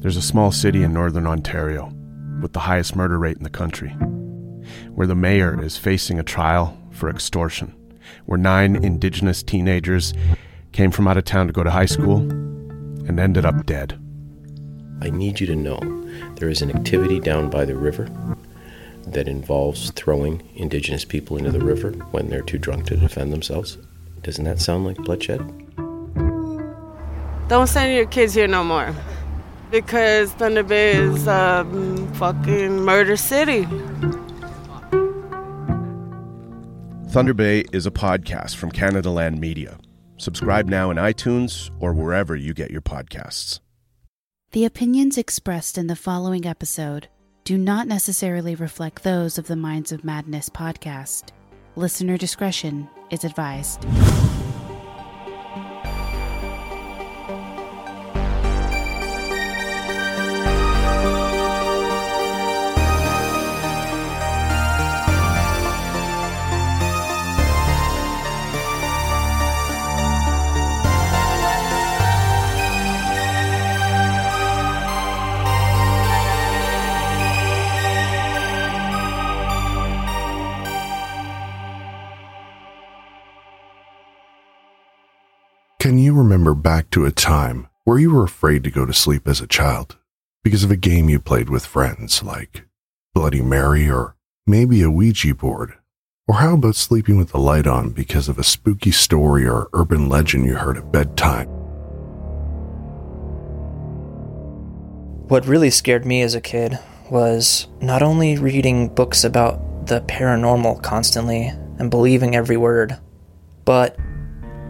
There's a small city in northern Ontario with the highest murder rate in the country, where the mayor is facing a trial for extortion, where nine Indigenous teenagers came from out of town to go to high school and ended up dead. I need you to know there is an activity down by the river that involves throwing Indigenous people into the river when they're too drunk to defend themselves. Doesn't that sound like bloodshed? Don't send your kids here no more. Because Thunder Bay is a um, fucking murder city. Thunder Bay is a podcast from Canada Land Media. Subscribe now in iTunes or wherever you get your podcasts. The opinions expressed in the following episode do not necessarily reflect those of the Minds of Madness podcast. Listener discretion is advised. Remember back to a time where you were afraid to go to sleep as a child because of a game you played with friends like Bloody Mary or maybe a Ouija board? Or how about sleeping with the light on because of a spooky story or urban legend you heard at bedtime? What really scared me as a kid was not only reading books about the paranormal constantly and believing every word, but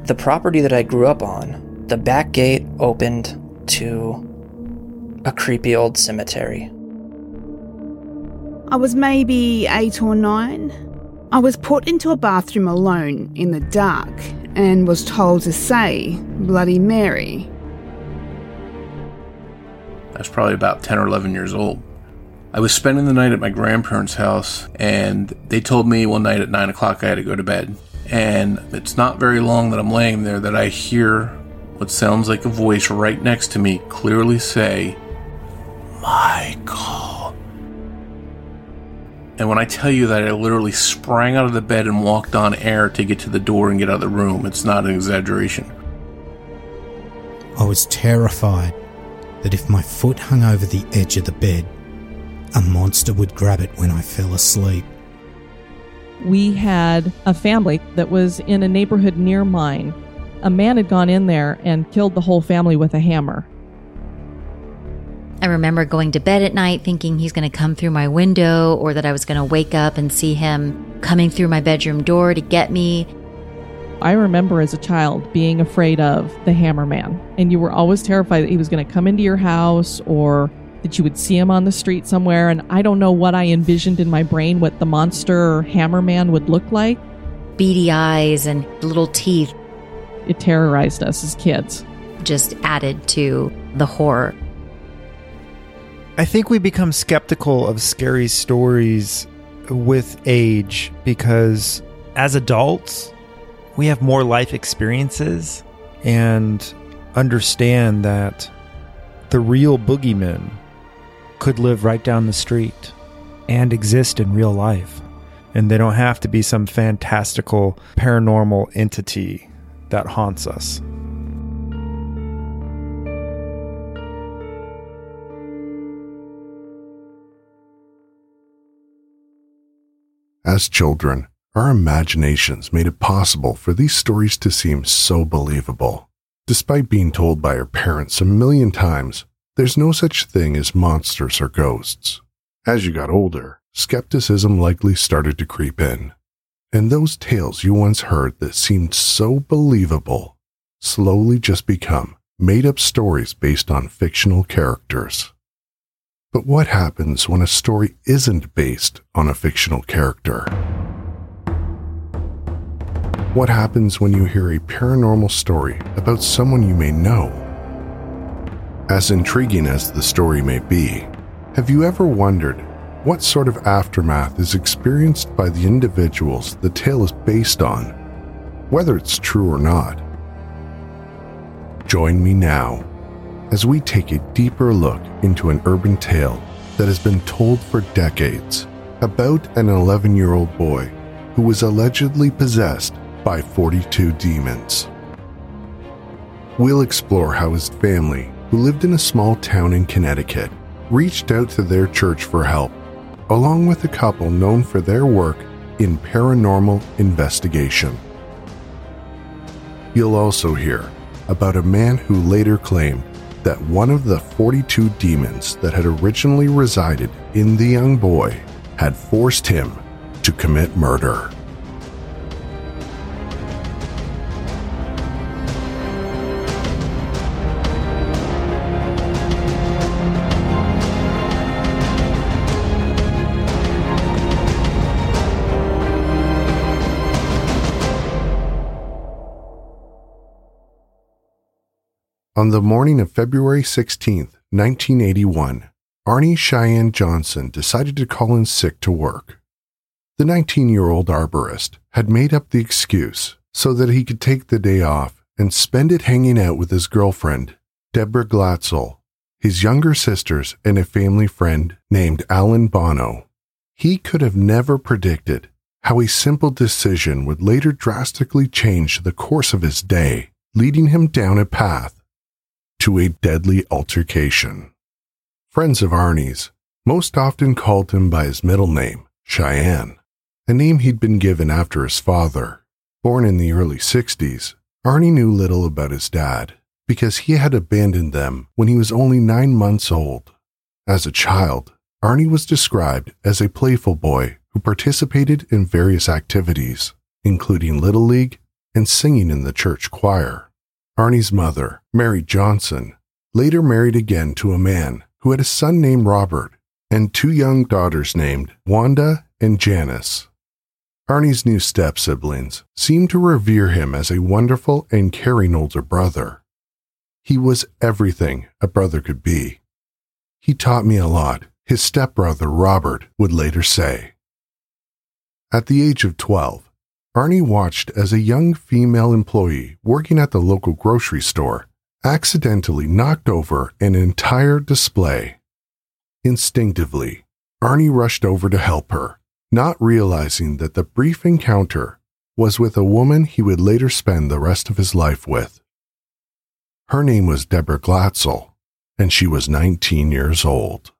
the property that I grew up on, the back gate opened to a creepy old cemetery. I was maybe eight or nine. I was put into a bathroom alone in the dark and was told to say Bloody Mary. I was probably about 10 or 11 years old. I was spending the night at my grandparents' house, and they told me one night at 9 o'clock I had to go to bed. And it's not very long that I'm laying there that I hear what sounds like a voice right next to me clearly say, Michael. And when I tell you that I literally sprang out of the bed and walked on air to get to the door and get out of the room, it's not an exaggeration. I was terrified that if my foot hung over the edge of the bed, a monster would grab it when I fell asleep. We had a family that was in a neighborhood near mine. A man had gone in there and killed the whole family with a hammer. I remember going to bed at night thinking he's going to come through my window or that I was going to wake up and see him coming through my bedroom door to get me. I remember as a child being afraid of the hammer man, and you were always terrified that he was going to come into your house or that you would see him on the street somewhere. And I don't know what I envisioned in my brain what the monster hammer man would look like. Beady eyes and little teeth. It terrorized us as kids. Just added to the horror. I think we become skeptical of scary stories with age because as adults, we have more life experiences and understand that the real boogeymen could live right down the street and exist in real life. And they don't have to be some fantastical paranormal entity that haunts us. As children, our imaginations made it possible for these stories to seem so believable. Despite being told by our parents a million times, there's no such thing as monsters or ghosts. As you got older, skepticism likely started to creep in. And those tales you once heard that seemed so believable slowly just become made up stories based on fictional characters. But what happens when a story isn't based on a fictional character? What happens when you hear a paranormal story about someone you may know? As intriguing as the story may be, have you ever wondered what sort of aftermath is experienced by the individuals the tale is based on, whether it's true or not? Join me now as we take a deeper look into an urban tale that has been told for decades about an 11 year old boy who was allegedly possessed by 42 demons. We'll explore how his family, who lived in a small town in Connecticut, reached out to their church for help, along with a couple known for their work in paranormal investigation. You'll also hear about a man who later claimed that one of the 42 demons that had originally resided in the young boy had forced him to commit murder. On the morning of February 16, 1981, Arnie Cheyenne Johnson decided to call in sick to work. The 19 year old arborist had made up the excuse so that he could take the day off and spend it hanging out with his girlfriend, Deborah Glatzel, his younger sisters, and a family friend named Alan Bono. He could have never predicted how a simple decision would later drastically change the course of his day, leading him down a path to a deadly altercation. Friends of Arnie's most often called him by his middle name, Cheyenne, a name he'd been given after his father. Born in the early 60s, Arnie knew little about his dad because he had abandoned them when he was only nine months old. As a child, Arnie was described as a playful boy who participated in various activities, including Little League and singing in the church choir. Arnie's mother, Mary Johnson, later married again to a man who had a son named Robert and two young daughters named Wanda and Janice. Arnie's new step siblings seemed to revere him as a wonderful and caring older brother. He was everything a brother could be. He taught me a lot, his stepbrother Robert would later say. At the age of 12, Arnie watched as a young female employee working at the local grocery store accidentally knocked over an entire display. Instinctively, Arnie rushed over to help her, not realizing that the brief encounter was with a woman he would later spend the rest of his life with. Her name was Deborah Glatzel, and she was 19 years old.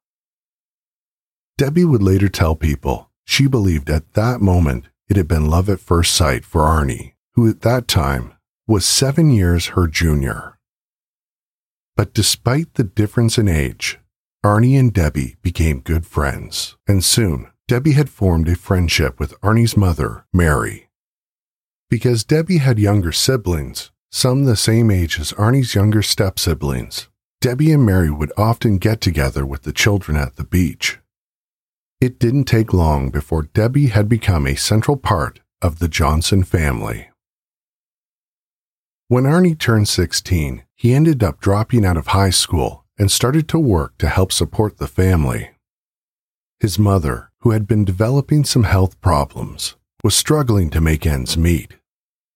Debbie would later tell people she believed at that moment it had been love at first sight for Arnie, who at that time was seven years her junior. But despite the difference in age, Arnie and Debbie became good friends, and soon Debbie had formed a friendship with Arnie's mother, Mary. Because Debbie had younger siblings, some the same age as Arnie's younger step siblings, Debbie and Mary would often get together with the children at the beach. It didn't take long before Debbie had become a central part of the Johnson family. When Arnie turned 16, he ended up dropping out of high school and started to work to help support the family. His mother, who had been developing some health problems, was struggling to make ends meet,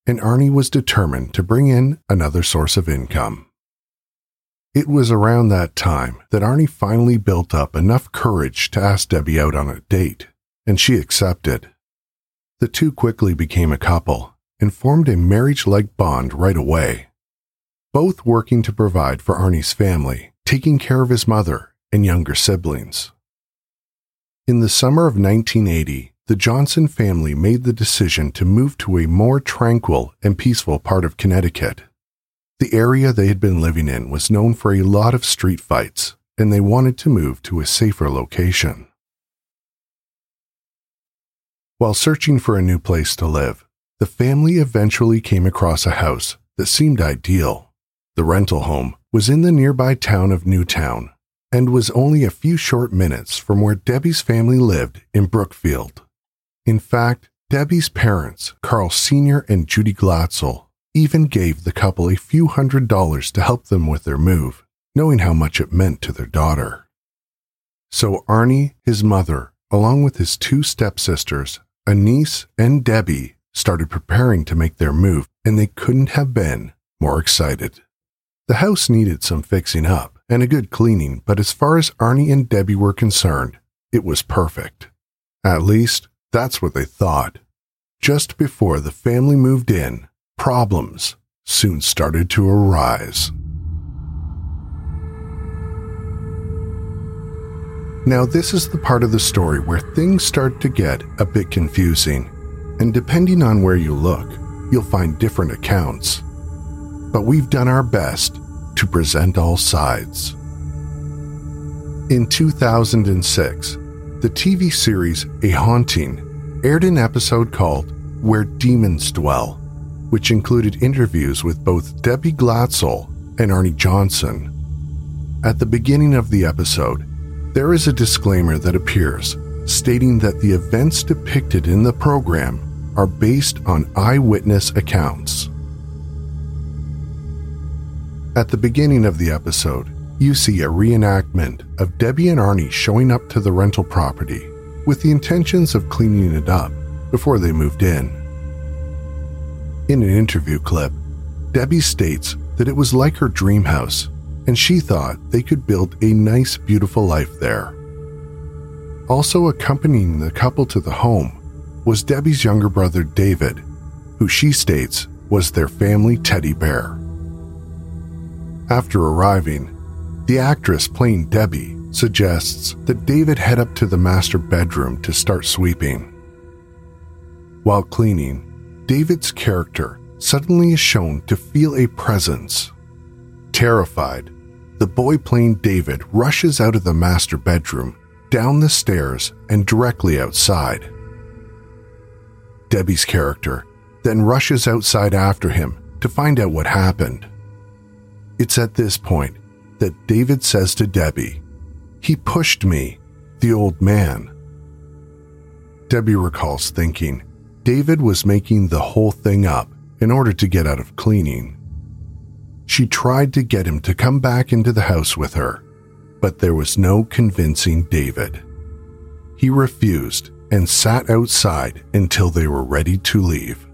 and Arnie was determined to bring in another source of income. It was around that time that Arnie finally built up enough courage to ask Debbie out on a date, and she accepted. The two quickly became a couple and formed a marriage like bond right away, both working to provide for Arnie's family, taking care of his mother and younger siblings. In the summer of 1980, the Johnson family made the decision to move to a more tranquil and peaceful part of Connecticut. The area they had been living in was known for a lot of street fights, and they wanted to move to a safer location. While searching for a new place to live, the family eventually came across a house that seemed ideal. The rental home was in the nearby town of Newtown and was only a few short minutes from where Debbie's family lived in Brookfield. In fact, Debbie's parents, Carl Sr. and Judy Glatzel, even gave the couple a few hundred dollars to help them with their move, knowing how much it meant to their daughter. So Arnie, his mother, along with his two stepsisters, a niece and Debbie, started preparing to make their move, and they couldn't have been more excited. The house needed some fixing up and a good cleaning, but as far as Arnie and Debbie were concerned, it was perfect. At least, that's what they thought. Just before the family moved in, problems soon started to arise. Now, this is the part of the story where things start to get a bit confusing, and depending on where you look, you'll find different accounts. But we've done our best to present all sides. In 2006, the TV series A Haunting aired an episode called Where Demons Dwell, which included interviews with both Debbie Glatzel and Arnie Johnson. At the beginning of the episode, there is a disclaimer that appears stating that the events depicted in the program are based on eyewitness accounts. At the beginning of the episode, you see a reenactment of Debbie and Arnie showing up to the rental property with the intentions of cleaning it up before they moved in. In an interview clip, Debbie states that it was like her dream house and she thought they could build a nice, beautiful life there. Also accompanying the couple to the home was Debbie's younger brother David, who she states was their family teddy bear. After arriving, the actress playing Debbie suggests that David head up to the master bedroom to start sweeping. While cleaning, David's character suddenly is shown to feel a presence. Terrified, the boy playing David rushes out of the master bedroom, down the stairs, and directly outside. Debbie's character then rushes outside after him to find out what happened. It's at this point that David says to Debbie, He pushed me, the old man. Debbie recalls thinking David was making the whole thing up in order to get out of cleaning. She tried to get him to come back into the house with her, but there was no convincing David. He refused and sat outside until they were ready to leave.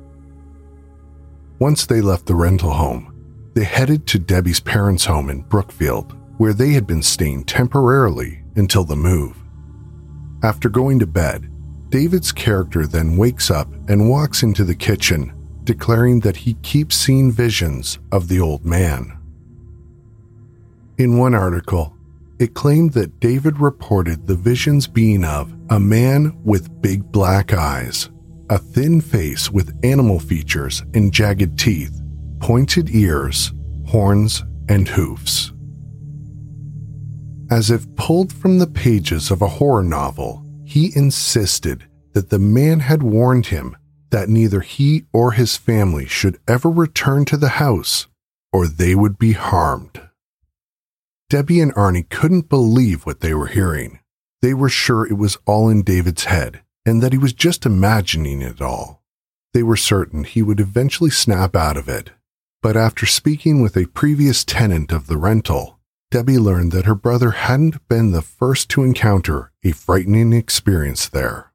Once they left the rental home, they headed to Debbie's parents' home in Brookfield, where they had been staying temporarily until the move. After going to bed, David's character then wakes up and walks into the kitchen declaring that he keeps seeing visions of the old man. In one article, it claimed that David reported the visions being of a man with big black eyes, a thin face with animal features and jagged teeth, pointed ears, horns, and hoofs. As if pulled from the pages of a horror novel, he insisted that the man had warned him that neither he or his family should ever return to the house or they would be harmed. Debbie and Arnie couldn't believe what they were hearing. They were sure it was all in David's head and that he was just imagining it all. They were certain he would eventually snap out of it. But after speaking with a previous tenant of the rental, Debbie learned that her brother hadn't been the first to encounter a frightening experience there.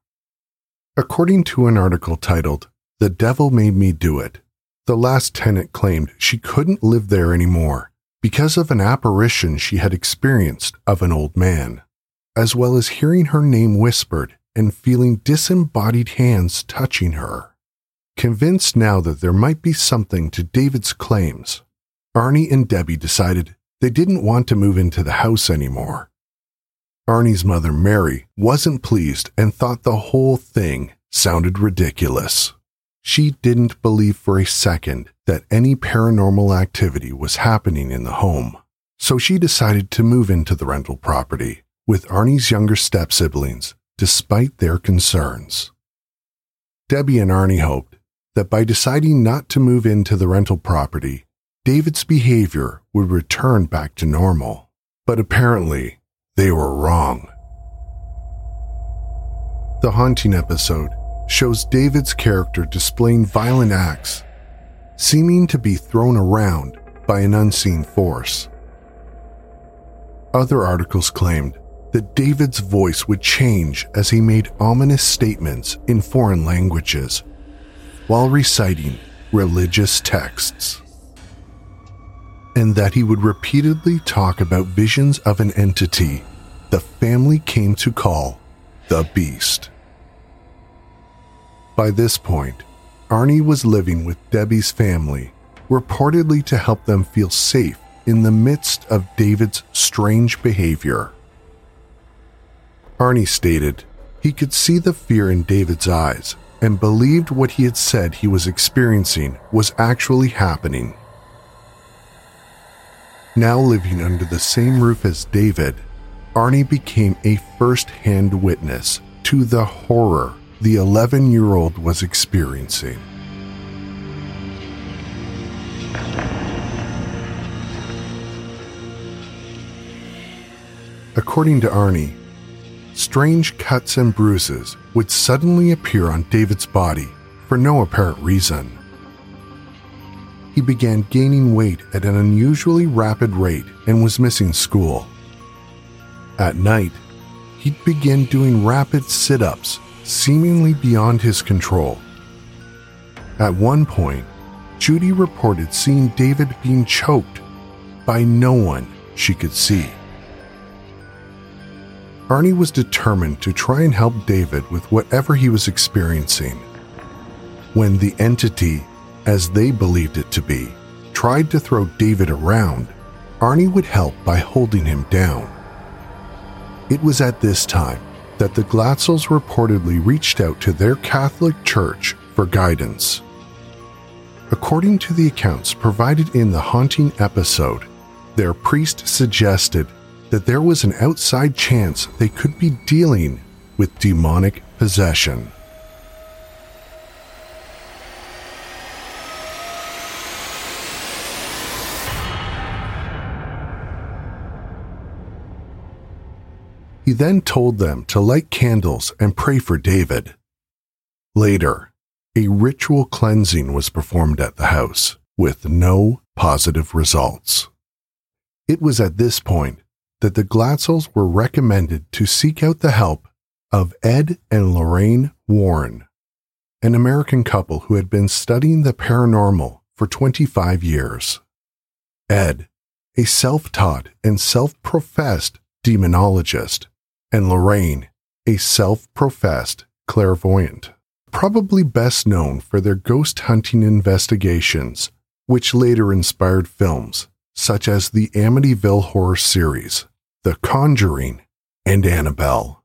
According to an article titled, The Devil Made Me Do It, the last tenant claimed she couldn't live there anymore because of an apparition she had experienced of an old man, as well as hearing her name whispered and feeling disembodied hands touching her. Convinced now that there might be something to David's claims, Arnie and Debbie decided they didn't want to move into the house anymore Arnie's mother, Mary, wasn't pleased and thought the whole thing sounded ridiculous. She didn't believe for a second that any paranormal activity was happening in the home, so she decided to move into the rental property with Arnie's younger step siblings, despite their concerns. Debbie and Arnie hoped that by deciding not to move into the rental property, David's behavior would return back to normal. But apparently, they were wrong. The haunting episode shows David's character displaying violent acts, seeming to be thrown around by an unseen force. Other articles claimed that David's voice would change as he made ominous statements in foreign languages while reciting religious texts. And that he would repeatedly talk about visions of an entity the family came to call the Beast. By this point, Arnie was living with Debbie's family, reportedly to help them feel safe in the midst of David's strange behavior. Arnie stated he could see the fear in David's eyes and believed what he had said he was experiencing was actually happening. Now living under the same roof as David, Arnie became a first hand witness to the horror the 11 year old was experiencing. According to Arnie, strange cuts and bruises would suddenly appear on David's body for no apparent reason. He began gaining weight at an unusually rapid rate and was missing school. At night, he'd begin doing rapid sit ups, seemingly beyond his control. At one point, Judy reported seeing David being choked by no one she could see. Arnie was determined to try and help David with whatever he was experiencing. When the entity, as they believed it to be, tried to throw David around, Arnie would help by holding him down. It was at this time that the Glatzels reportedly reached out to their Catholic church for guidance. According to the accounts provided in the haunting episode, their priest suggested that there was an outside chance they could be dealing with demonic possession. He then told them to light candles and pray for David. Later, a ritual cleansing was performed at the house with no positive results. It was at this point that the Glatzels were recommended to seek out the help of Ed and Lorraine Warren, an American couple who had been studying the paranormal for 25 years. Ed, a self taught and self professed demonologist, and Lorraine, a self professed clairvoyant, probably best known for their ghost hunting investigations, which later inspired films such as the Amityville horror series, The Conjuring, and Annabelle.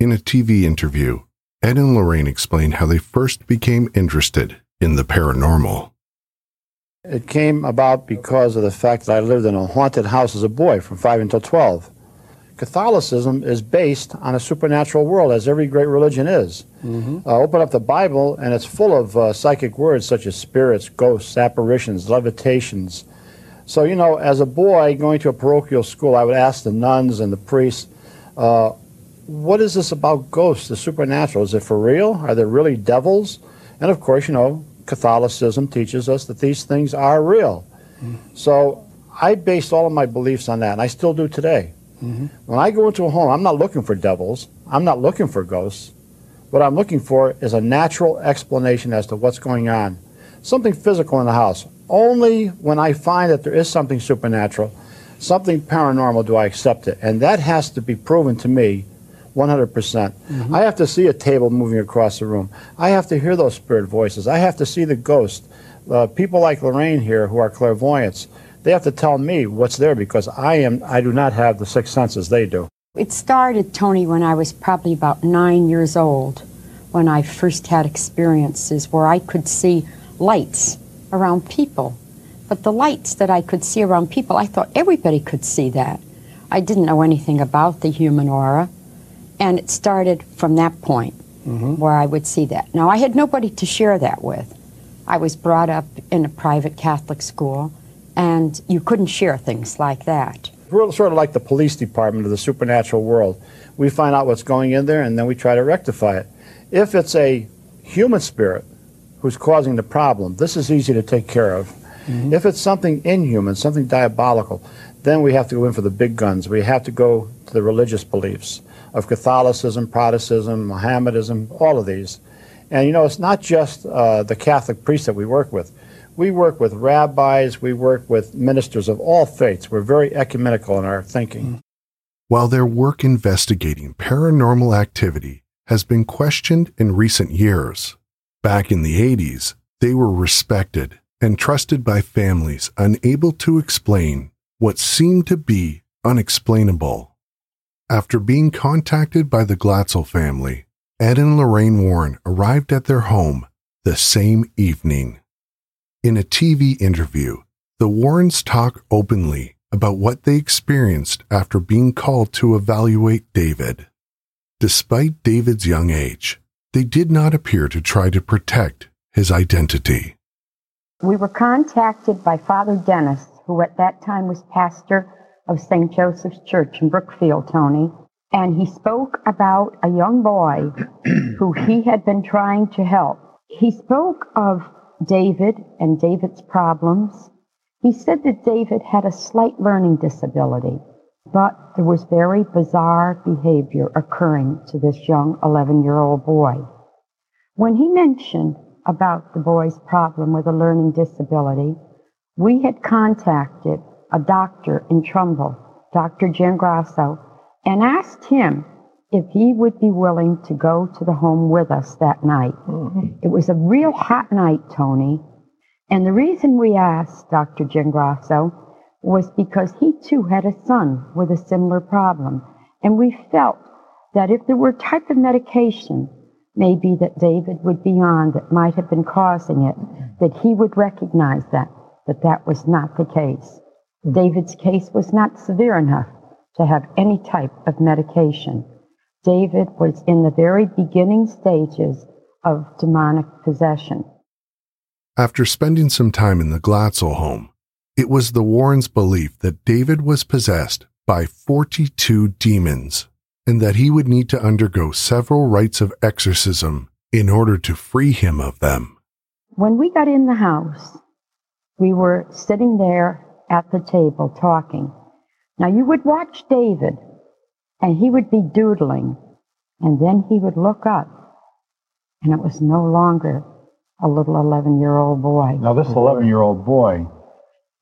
In a TV interview, Ed and Lorraine explain how they first became interested in the paranormal. It came about because of the fact that I lived in a haunted house as a boy from 5 until 12. Catholicism is based on a supernatural world, as every great religion is. Mm-hmm. Uh, open up the Bible, and it's full of uh, psychic words such as spirits, ghosts, apparitions, levitations. So, you know, as a boy going to a parochial school, I would ask the nuns and the priests, uh, what is this about ghosts, the supernatural? Is it for real? Are there really devils? And of course, you know, Catholicism teaches us that these things are real. Mm-hmm. So I based all of my beliefs on that, and I still do today. Mm-hmm. When I go into a home, I'm not looking for devils. I'm not looking for ghosts. What I'm looking for is a natural explanation as to what's going on. Something physical in the house. Only when I find that there is something supernatural, something paranormal, do I accept it. And that has to be proven to me 100%. percent I have to see a table moving across the room. I have to hear those spirit voices. I have to see the ghost. Uh, people like Lorraine here who are clairvoyants, they have to tell me what's there because I am I do not have the six senses they do. It started, Tony, when I was probably about nine years old, when I first had experiences where I could see lights around people. But the lights that I could see around people, I thought everybody could see that. I didn't know anything about the human aura. And it started from that point mm-hmm. where I would see that. Now, I had nobody to share that with. I was brought up in a private Catholic school, and you couldn't share things like that. We're sort of like the police department of the supernatural world. We find out what's going in there and then we try to rectify it. If it's a human spirit who's causing the problem, this is easy to take care of. If it's something inhuman, something diabolical, then we have to go in for the big guns. We have to go to the religious beliefs of Catholicism, Protestantism, Mohammedanism, all of these. And you know, it's not just uh, the Catholic priests that we work with. We work with rabbis, we work with ministers of all faiths. We're very ecumenical in our thinking. While their work investigating paranormal activity has been questioned in recent years, back in the 80s, they were respected and trusted by families unable to explain what seemed to be unexplainable. After being contacted by the Glatzel family, Ed and Lorraine Warren arrived at their home the same evening. In a TV interview, the Warrens talk openly about what they experienced after being called to evaluate David. Despite David's young age, they did not appear to try to protect his identity. We were contacted by Father Dennis, who at that time was pastor of St. Joseph's Church in Brookfield, Tony, and he spoke about a young boy who he had been trying to help. He spoke of David and David's problems. He said that David had a slight learning disability, but there was very bizarre behavior occurring to this young 11 year old boy. When he mentioned about the boy's problem with a learning disability, we had contacted a doctor in Trumbull, Dr. Grasso, and asked him if he would be willing to go to the home with us that night. Mm-hmm. It was a real hot night, Tony. And the reason we asked Dr. Grasso was because he too had a son with a similar problem. And we felt that if there were type of medication maybe that David would be on that might have been causing it, that he would recognize that, that that was not the case. David's case was not severe enough to have any type of medication. David was in the very beginning stages of demonic possession. After spending some time in the Glatzel home, it was the Warrens' belief that David was possessed by 42 demons and that he would need to undergo several rites of exorcism in order to free him of them. When we got in the house, we were sitting there at the table talking. Now you would watch David and he would be doodling, and then he would look up, and it was no longer a little 11 year old boy. Now, this 11 year old boy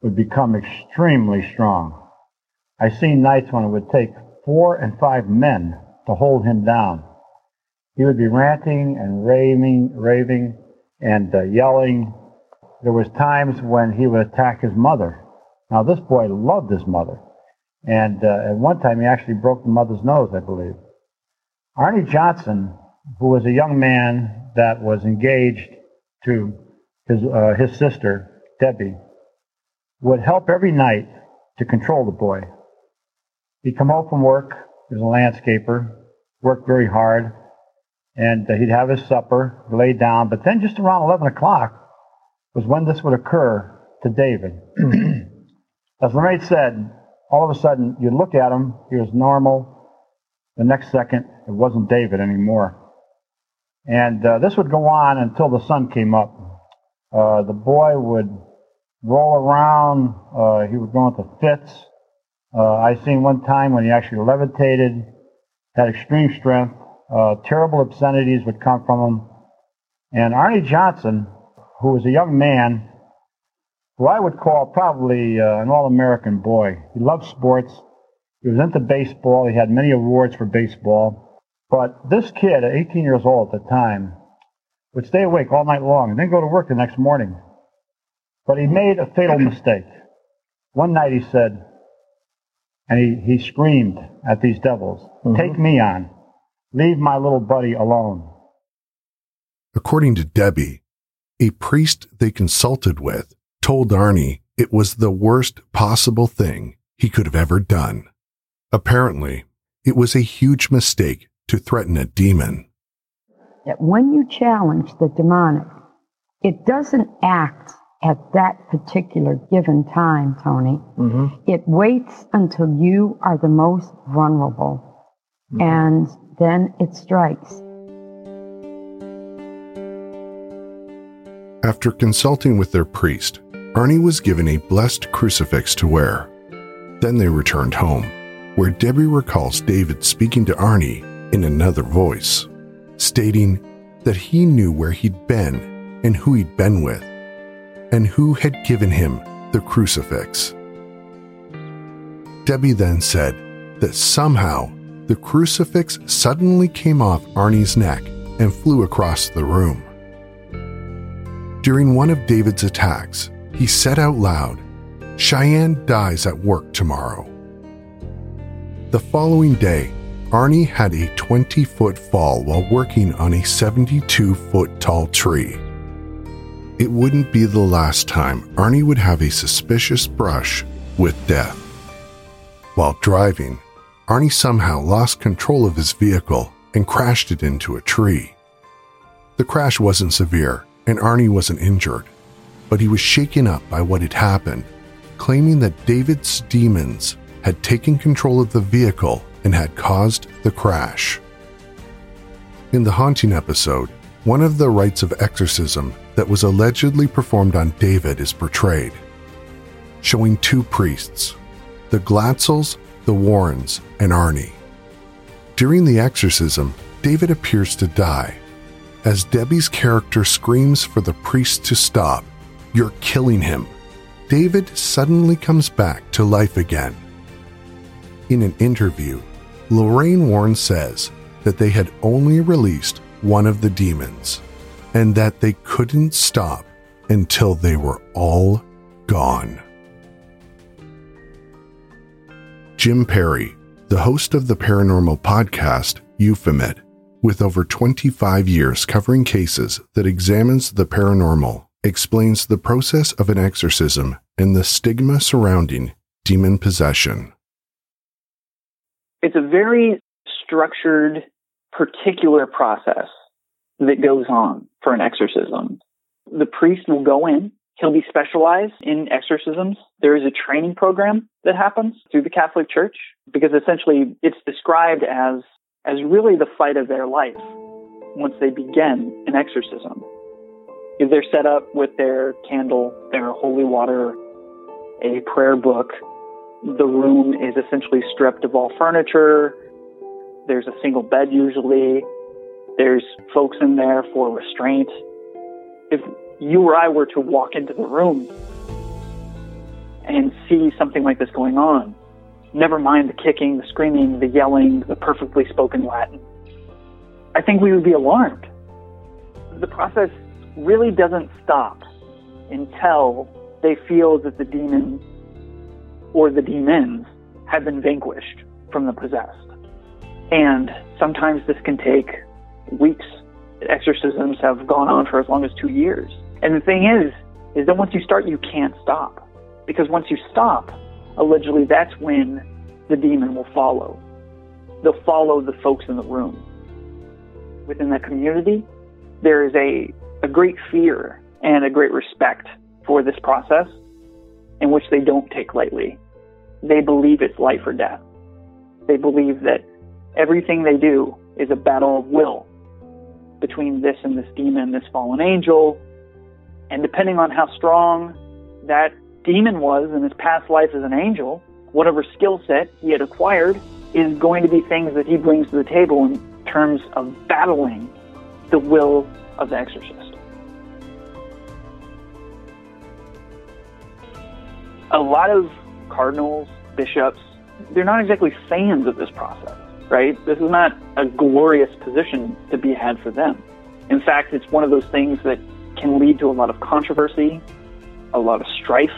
would become extremely strong. I seen nights when it would take four and five men to hold him down. He would be ranting and raving, raving, and uh, yelling. There was times when he would attack his mother. Now, this boy loved his mother. And uh, at one time, he actually broke the mother's nose, I believe. Arnie Johnson, who was a young man that was engaged to his, uh, his sister, Debbie, would help every night to control the boy. He'd come home from work, he was a landscaper, worked very hard, and uh, he'd have his supper, lay down, but then just around 11 o'clock was when this would occur to David. As Lorraine said, all of a sudden you look at him, he was normal. The next second, it wasn't David anymore. And uh, this would go on until the sun came up. Uh, the boy would roll around. Uh, he would go into fits. Uh, I seen one time when he actually levitated, had extreme strength. Uh, terrible obscenities would come from him. And Arnie Johnson, who was a young man, who I would call probably uh, an all-American boy. He loved sports. He was into baseball. He had many awards for baseball. But this kid, at 18 years old at the time, would stay awake all night long and then go to work the next morning. But he made a fatal mistake. One night he said, and he, he screamed at these devils, mm-hmm. Take me on. Leave my little buddy alone. According to Debbie, a priest they consulted with told Arnie it was the worst possible thing he could have ever done. Apparently, it was a huge mistake to threaten a demon. That when you challenge the demonic, it doesn't act at that particular given time, Tony. Mm-hmm. It waits until you are the most vulnerable, mm-hmm. and then it strikes. After consulting with their priest, Arnie was given a blessed crucifix to wear. Then they returned home, where Debbie recalls David speaking to Arnie in another voice, stating that he knew where he'd been and who he'd been with, and who had given him the crucifix. Debbie then said that somehow the crucifix suddenly came off Arnie's neck and flew across the room. During one of David's attacks, he said out loud, Cheyenne dies at work tomorrow. The following day, Arnie had a 20 foot fall while working on a 72 foot tall tree. It wouldn't be the last time Arnie would have a suspicious brush with death. While driving, Arnie somehow lost control of his vehicle and crashed it into a tree. The crash wasn't severe, and Arnie wasn't injured, but he was shaken up by what had happened, claiming that David's demons had taken control of the vehicle and had caused the crash. In the haunting episode, one of the rites of exorcism that was allegedly performed on David is portrayed, showing two priests, the Glatzels, the Warrens, and Arnie. During the exorcism, David appears to die. As Debbie's character screams for the priest to stop, You're killing him, David suddenly comes back to life again. In an interview, Lorraine Warren says that they had only released one of the demons and that they couldn't stop until they were all gone. Jim Perry, the host of the paranormal podcast Euphomet, with over 25 years covering cases that examines the paranormal, explains the process of an exorcism and the stigma surrounding demon possession. It's a very structured, particular process that goes on for an exorcism. The priest will go in. He'll be specialized in exorcisms. There is a training program that happens through the Catholic Church because essentially it's described as, as really the fight of their life once they begin an exorcism. They're set up with their candle, their holy water, a prayer book. The room is essentially stripped of all furniture. There's a single bed usually. There's folks in there for restraint. If you or I were to walk into the room and see something like this going on, never mind the kicking, the screaming, the yelling, the perfectly spoken Latin, I think we would be alarmed. The process really doesn't stop until they feel that the demon or the demons have been vanquished from the possessed. And sometimes this can take weeks. Exorcisms have gone on for as long as two years. And the thing is, is that once you start, you can't stop. Because once you stop, allegedly that's when the demon will follow. They'll follow the folks in the room. Within that community, there is a, a great fear and a great respect for this process in which they don't take lightly. They believe it's life or death. They believe that everything they do is a battle of will between this and this demon, this fallen angel. And depending on how strong that demon was in his past life as an angel, whatever skill set he had acquired is going to be things that he brings to the table in terms of battling the will of the exorcist. A lot of cardinals, bishops, they're not exactly fans of this process right? This is not a glorious position to be had for them. In fact, it's one of those things that can lead to a lot of controversy, a lot of strife,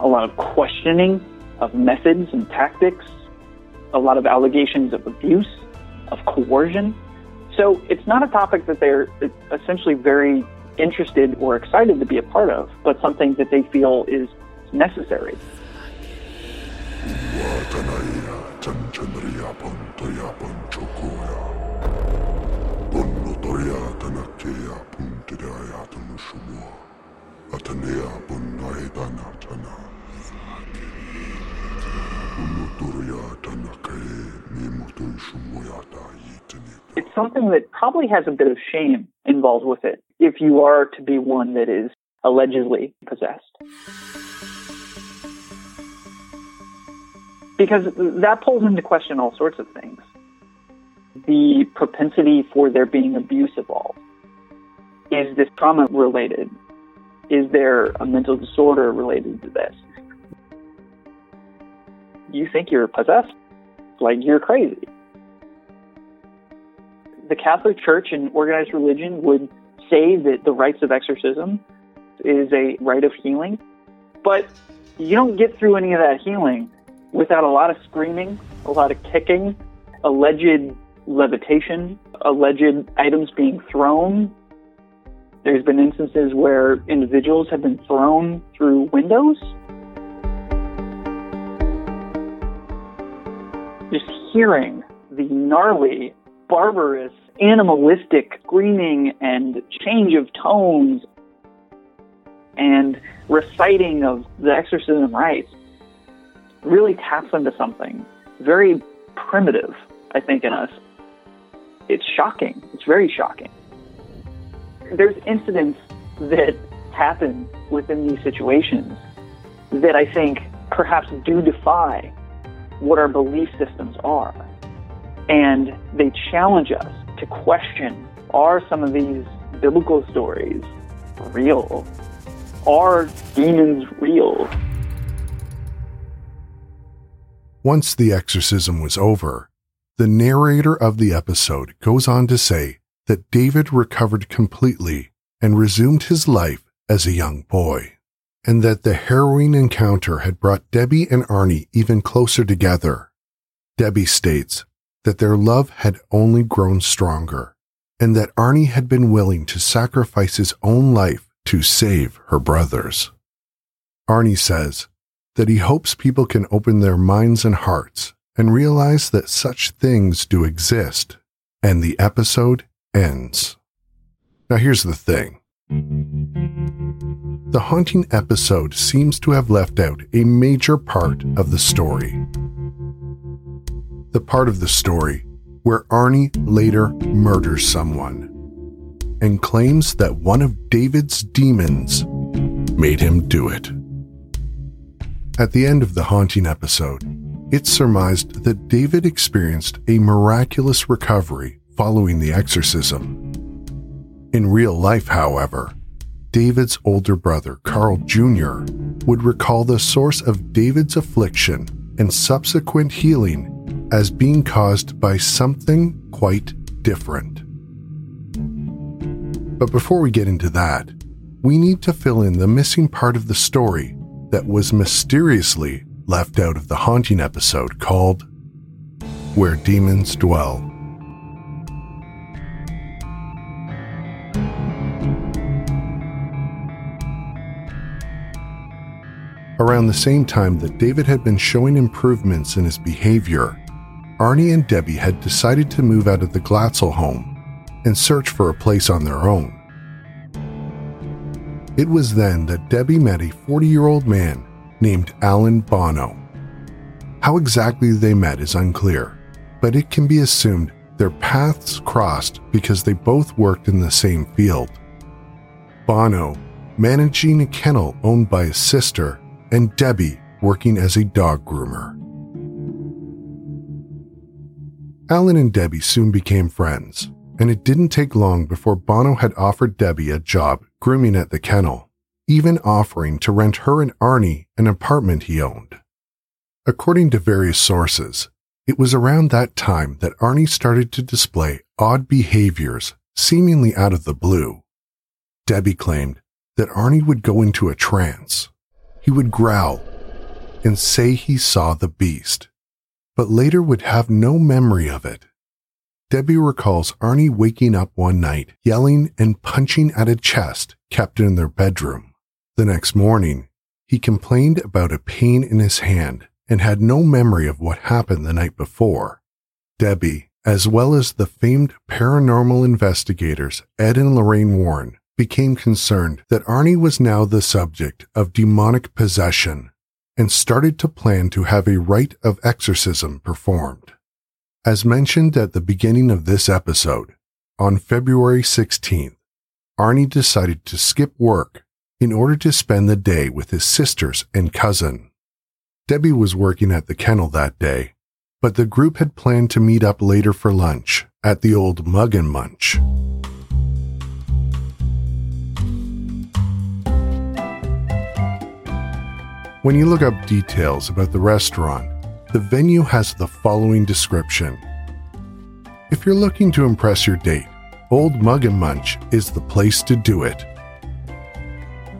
a lot of questioning of methods and tactics, a lot of allegations of abuse, of coercion. So it's not a topic that they're essentially very interested or excited to be a part of, but something that they feel is necessary. It's something that probably has a bit of shame involved with it if you are to be one that is allegedly possessed. Because that pulls into question all sorts of things. The propensity for there being abuse involved. Is this trauma related? Is there a mental disorder related to this? You think you're possessed, like you're crazy. The Catholic Church and organized religion would say that the rites of exorcism is a rite of healing, but you don't get through any of that healing without a lot of screaming, a lot of kicking, alleged levitation, alleged items being thrown. There's been instances where individuals have been thrown through windows. Just hearing the gnarly, barbarous, animalistic screaming and change of tones and reciting of the exorcism rites really taps into something very primitive, I think, in us. It's shocking. It's very shocking. There's incidents that happen within these situations that I think perhaps do defy what our belief systems are. And they challenge us to question are some of these biblical stories real? Are demons real? Once the exorcism was over, the narrator of the episode goes on to say that David recovered completely and resumed his life as a young boy, and that the harrowing encounter had brought Debbie and Arnie even closer together. Debbie states that their love had only grown stronger, and that Arnie had been willing to sacrifice his own life to save her brothers. Arnie says that he hopes people can open their minds and hearts and realize that such things do exist, and the episode ends. Now, here's the thing the haunting episode seems to have left out a major part of the story. The part of the story where Arnie later murders someone and claims that one of David's demons made him do it. At the end of the haunting episode, it's surmised that David experienced a miraculous recovery following the exorcism. In real life, however, David's older brother, Carl Jr., would recall the source of David's affliction and subsequent healing as being caused by something quite different. But before we get into that, we need to fill in the missing part of the story that was mysteriously left out of the haunting episode called Where Demons Dwell. Around the same time that David had been showing improvements in his behavior, Arnie and Debbie had decided to move out of the Glatzel home and search for a place on their own. It was then that Debbie met a 40 year old man named Alan Bono. How exactly they met is unclear, but it can be assumed their paths crossed because they both worked in the same field. Bono managing a kennel owned by his sister, and Debbie working as a dog groomer. Alan and Debbie soon became friends, and it didn't take long before Bono had offered Debbie a job grooming at the kennel, even offering to rent her and Arnie an apartment he owned. According to various sources, it was around that time that Arnie started to display odd behaviors seemingly out of the blue. Debbie claimed that Arnie would go into a trance. He would growl and say he saw the beast, but later would have no memory of it. Debbie recalls Arnie waking up one night, yelling and punching at a chest kept in their bedroom. The next morning, he complained about a pain in his hand and had no memory of what happened the night before. Debbie, as well as the famed paranormal investigators Ed and Lorraine Warren, became concerned that Arnie was now the subject of demonic possession and started to plan to have a rite of exorcism performed. As mentioned at the beginning of this episode, on February 16th, Arnie decided to skip work in order to spend the day with his sisters and cousin. Debbie was working at the kennel that day, but the group had planned to meet up later for lunch at the old Mug and Munch. When you look up details about the restaurant, the venue has the following description. If you're looking to impress your date, Old Mug and Munch is the place to do it.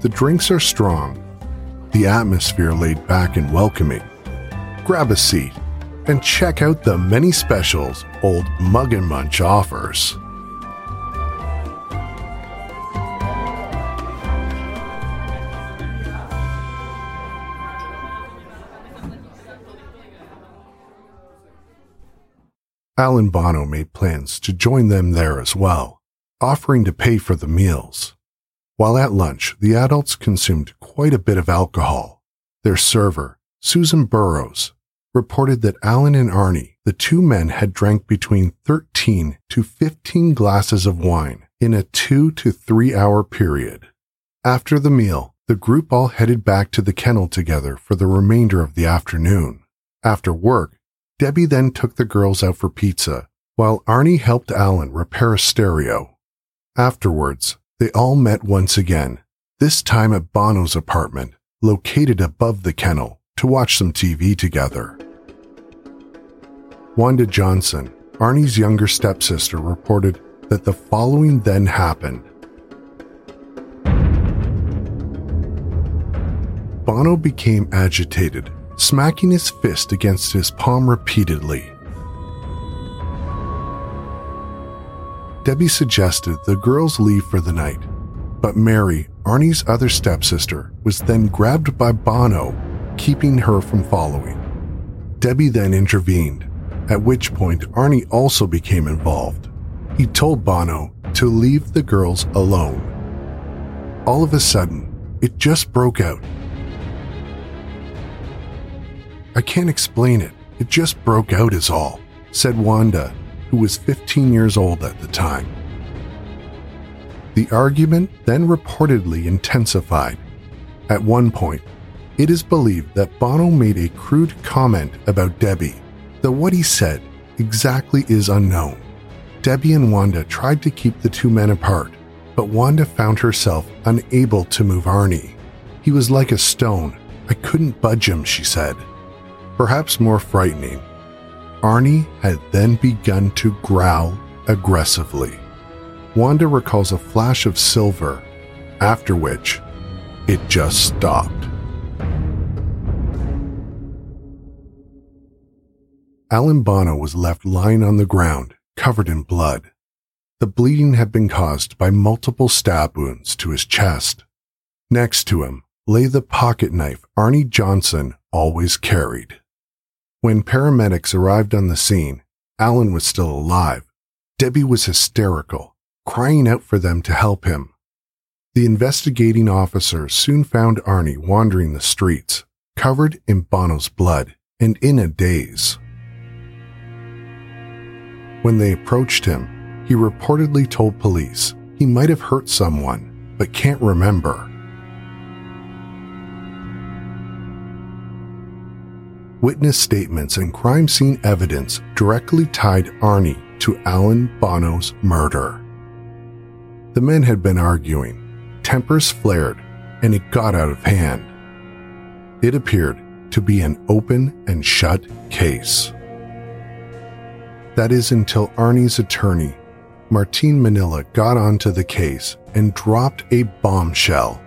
The drinks are strong, the atmosphere laid back and welcoming. Grab a seat and check out the many specials Old Mug and Munch offers. Alan Bono made plans to join them there as well, offering to pay for the meals. While at lunch, the adults consumed quite a bit of alcohol. Their server, Susan Burrows, reported that Alan and Arnie, the two men, had drank between 13 to 15 glasses of wine in a two to three hour period. After the meal, the group all headed back to the kennel together for the remainder of the afternoon. After work, Debbie then took the girls out for pizza, while Arnie helped Alan repair a stereo. Afterwards, they all met once again, this time at Bono's apartment, located above the kennel, to watch some TV together. Wanda Johnson, Arnie's younger stepsister, reported that the following then happened. Bono became agitated smacking his fist against his palm repeatedly. Debbie suggested the girls leave for the night, but Mary, Arnie's other stepsister, was then grabbed by Bono, keeping her from following. Debbie then intervened, at which point Arnie also became involved. He told Bono to leave the girls alone. All of a sudden, it just broke out I can't explain it. It just broke out, is all, said Wanda, who was 15 years old at the time. The argument then reportedly intensified. At one point, it is believed that Bono made a crude comment about Debbie, though what he said exactly is unknown. Debbie and Wanda tried to keep the two men apart, but Wanda found herself unable to move Arnie. He was like a stone. I couldn't budge him, she said. Perhaps more frightening, Arnie had then begun to growl aggressively. Wanda recalls a flash of silver, after which it just stopped. Alan Bono was left lying on the ground, covered in blood. The bleeding had been caused by multiple stab wounds to his chest. Next to him lay the pocket knife Arnie Johnson always carried. When paramedics arrived on the scene, Alan was still alive. Debbie was hysterical, crying out for them to help him. The investigating officers soon found Arnie wandering the streets, covered in Bono's blood and in a daze. When they approached him, he reportedly told police he might have hurt someone, but can't remember. Witness statements and crime scene evidence directly tied Arnie to Alan Bono's murder. The men had been arguing, tempers flared, and it got out of hand. It appeared to be an open and shut case. That is until Arnie's attorney, Martin Minnella, got onto the case and dropped a bombshell.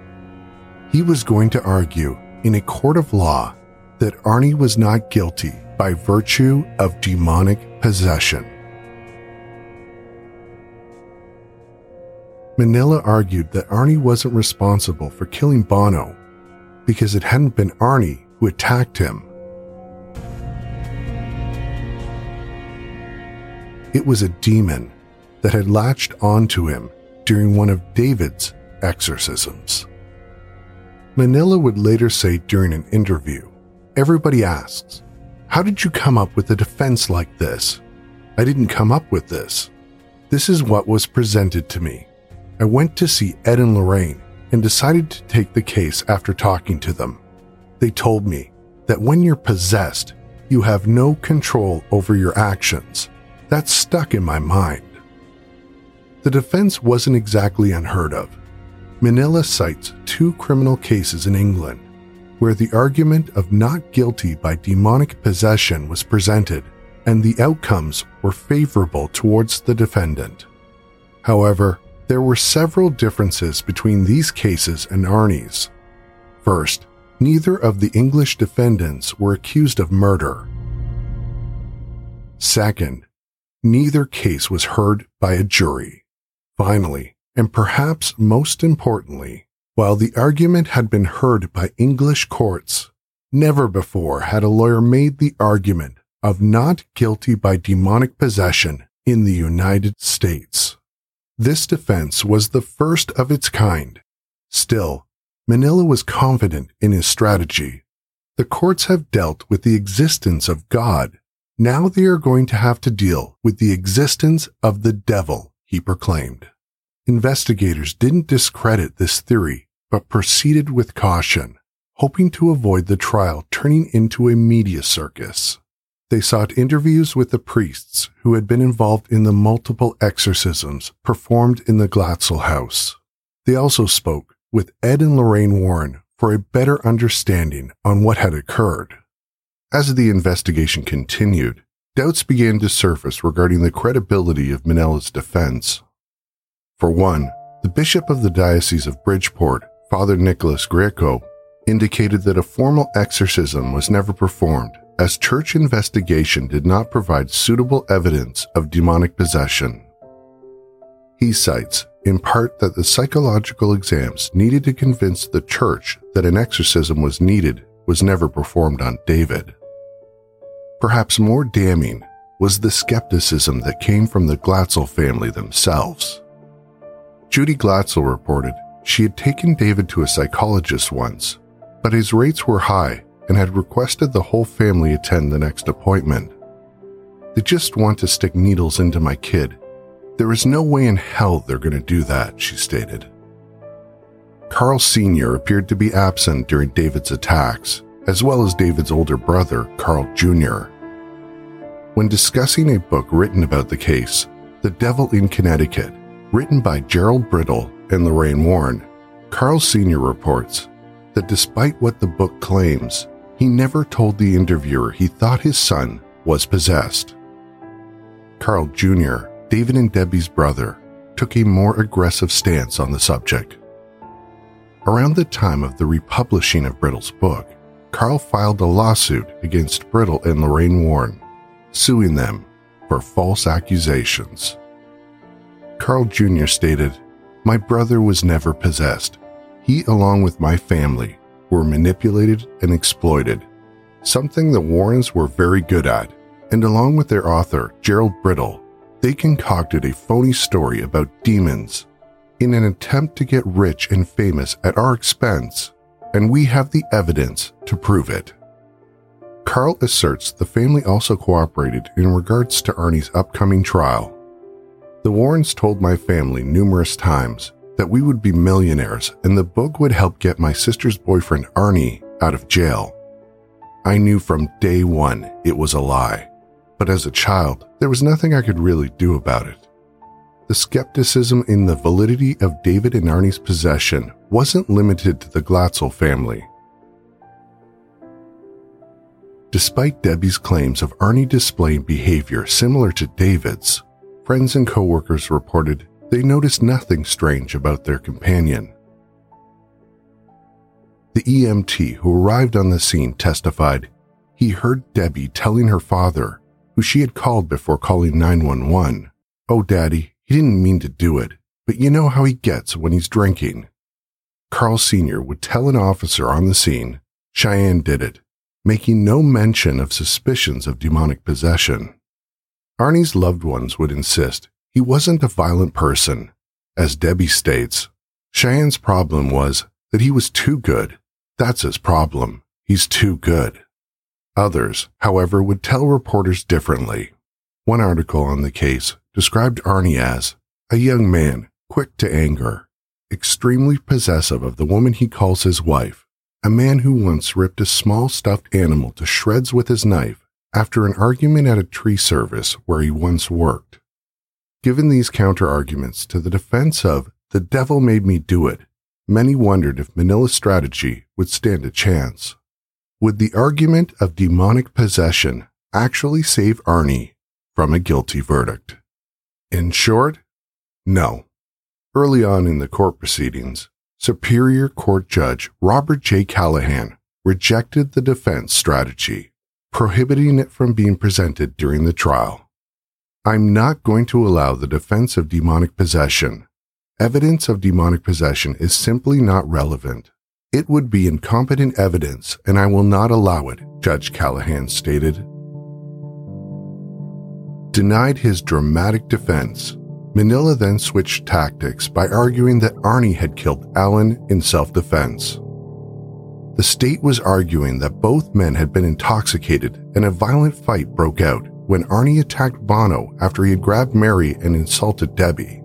He was going to argue in a court of law that Arnie was not guilty by virtue of demonic possession. Minnella argued that Arnie wasn't responsible for killing Bono because it hadn't been Arnie who attacked him. It was a demon that had latched onto him during one of David's exorcisms. Minnella would later say during an interview Everybody asks, How did you come up with a defense like this? I didn't come up with this. This is what was presented to me. I went to see Ed and Lorraine and decided to take the case after talking to them. They told me that when you're possessed, you have no control over your actions. That stuck in my mind. The defense wasn't exactly unheard of. Minnella cites two criminal cases in England where the argument of not guilty by demonic possession was presented, and the outcomes were favorable towards the defendant. However, there were several differences between these cases and Arnie's. First, neither of the English defendants were accused of murder. Second, neither case was heard by a jury. Finally, and perhaps most importantly, while the argument had been heard by English courts, never before had a lawyer made the argument of not guilty by demonic possession in the United States. This defense was the first of its kind. Still, Minnella was confident in his strategy. The courts have dealt with the existence of God. Now they are going to have to deal with the existence of the devil, he proclaimed. Investigators didn't discredit this theory, but proceeded with caution, hoping to avoid the trial turning into a media circus. They sought interviews with the priests who had been involved in the multiple exorcisms performed in the Glatzel house. They also spoke with Ed and Lorraine Warren for a better understanding on what had occurred. As the investigation continued, doubts began to surface regarding the credibility of Minnella's defense. For one, the bishop of the Diocese of Bridgeport, Father Nicholas Greco, indicated that a formal exorcism was never performed as church investigation did not provide suitable evidence of demonic possession. He cites, in part, that the psychological exams needed to convince the church that an exorcism was needed was never performed on David. Perhaps more damning was the skepticism that came from the Glatzel family themselves. Judy Glatzel reported she had taken David to a psychologist once, but his rates were high and had requested the whole family attend the next appointment. They just want to stick needles into my kid. There is no way in hell they're going to do that, she stated. Carl Sr. appeared to be absent during David's attacks, as well as David's older brother, Carl Jr. When discussing a book written about the case, The Devil in Connecticut, written by Gerald Brittle and Lorraine Warren, Carl Sr. reports that despite what the book claims, he never told the interviewer he thought his son was possessed. Carl Jr., David and Debbie's brother, took a more aggressive stance on the subject. Around the time of the republishing of Brittle's book, Carl filed a lawsuit against Brittle and Lorraine Warren, suing them for false accusations. Carl Jr. stated, My brother was never possessed. He, along with my family, were manipulated and exploited, something the Warrens were very good at, and along with their author, Gerald Brittle, they concocted a phony story about demons in an attempt to get rich and famous at our expense, and we have the evidence to prove it. Carl asserts the family also cooperated in regards to Arnie's upcoming trial the Warrens told my family numerous times that we would be millionaires and the book would help get my sister's boyfriend Arnie out of jail. I knew from day one it was a lie, but as a child, there was nothing I could really do about it. The skepticism in the validity of David and Arnie's possession wasn't limited to the Glatzel family. Despite Debbie's claims of Arnie displaying behavior similar to David's, friends and coworkers reported they noticed nothing strange about their companion. The EMT who arrived on the scene testified he heard Debbie telling her father, who she had called before calling 911, Oh, Daddy, he didn't mean to do it, but you know how he gets when he's drinking. Carl Sr. would tell an officer on the scene Cheyenne did it, making no mention of suspicions of demonic possession. Arnie's loved ones would insist he wasn't a violent person. As Debbie states, Cheyenne's problem was that he was too good. That's his problem. He's too good. Others, however, would tell reporters differently. One article on the case described Arnie as a young man quick to anger, extremely possessive of the woman he calls his wife, a man who once ripped a small stuffed animal to shreds with his knife after an argument at a tree service where he once worked. Given these counter arguments to the defense of the devil made me do it, many wondered if Minnella's strategy would stand a chance. Would the argument of demonic possession actually save Arnie from a guilty verdict? In short, no. Early on in the court proceedings, Superior Court Judge Robert J. Callahan rejected the defense strategy, prohibiting it from being presented during the trial. I'm not going to allow the defense of demonic possession. Evidence of demonic possession is simply not relevant. It would be incompetent evidence, and I will not allow it, Judge Callahan stated. Denied his dramatic defense, Minnella then switched tactics by arguing that Arnie had killed Alan in self defense. The state was arguing that both men had been intoxicated and a violent fight broke out when Arnie attacked Bono after he had grabbed Mary and insulted Debbie.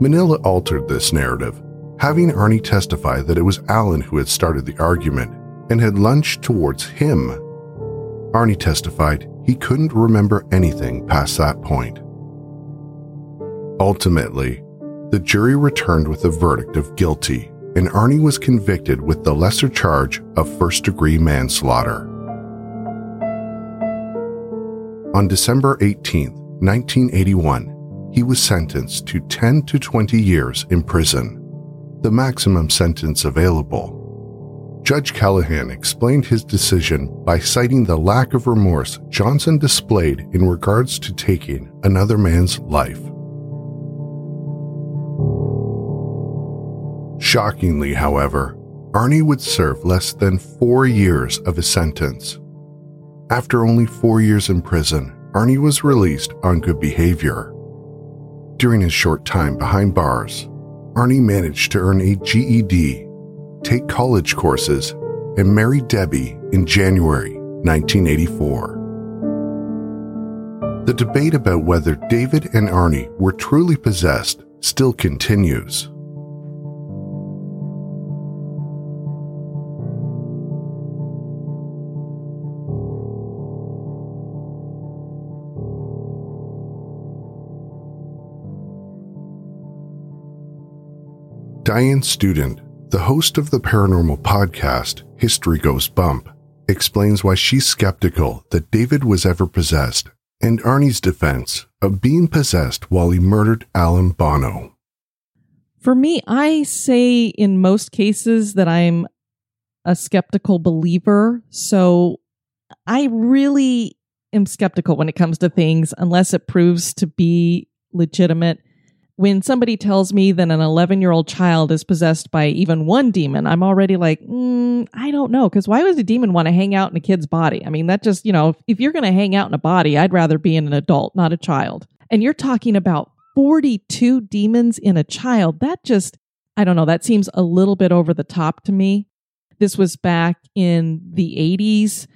Minnella altered this narrative, having Arnie testify that it was Alan who had started the argument and had lunged towards him. Arnie testified he couldn't remember anything past that point. Ultimately, the jury returned with a verdict of guilty, and Arnie was convicted with the lesser charge of first degree manslaughter. On December 18, 1981, he was sentenced to 10 to 20 years in prison, the maximum sentence available. Judge Callahan explained his decision by citing the lack of remorse Johnson displayed in regards to taking another man's life. Shockingly, however, Arnie would serve less than four years of his sentence. After only four years in prison, Arnie was released on good behavior. During his short time behind bars, Arnie managed to earn a GED, take college courses, and marry Debbie in January 1984. The debate about whether David and Arnie were truly possessed still continues. Diane Student, the host of the paranormal podcast History Goes Bump, explains why she's skeptical that David was ever possessed and Arnie's defense of being possessed while he murdered Alan Bono. For me, I say in most cases that I'm a skeptical believer. So I really am skeptical when it comes to things unless it proves to be legitimate when somebody tells me that an 11 year old child is possessed by even one demon, I'm already like, mm, I don't know. Because why would a demon want to hang out in a kid's body? I mean, that just, you know, if, you're going to hang out in a body, I'd rather be in an adult, not a child. And you're talking about 42 demons in a child. That just, I don't know, that seems a little bit over the top to me. This was back in the 80s.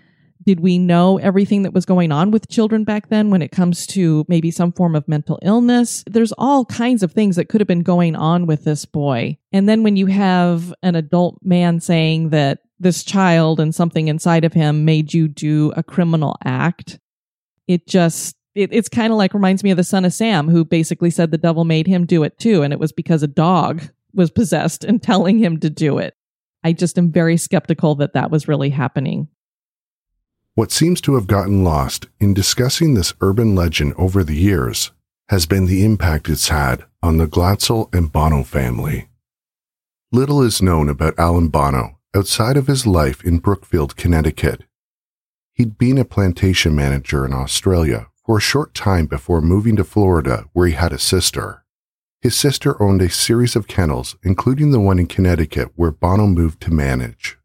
Did we know everything that was going on with children back then when it comes to maybe some form of mental illness? There's all kinds of things that could have been going on with this boy. And then when you have an adult man saying that this child and something inside of him made you do a criminal act, it just it, it's kind of like reminds me of the son of Sam, who basically said the devil made him do it too, and it was because a dog was possessed and telling him to do it. I just am very skeptical that that was really happening. What seems to have gotten lost in discussing this urban legend over the years has been the impact it's had on the Glatzel and Bono family. Little is known about Alan Bono outside of his life in Brookfield, Connecticut. He'd been a plantation manager in Australia for a short time before moving to Florida, where he had a sister. His sister owned a series of kennels, including the one in Connecticut where Bono moved to manage.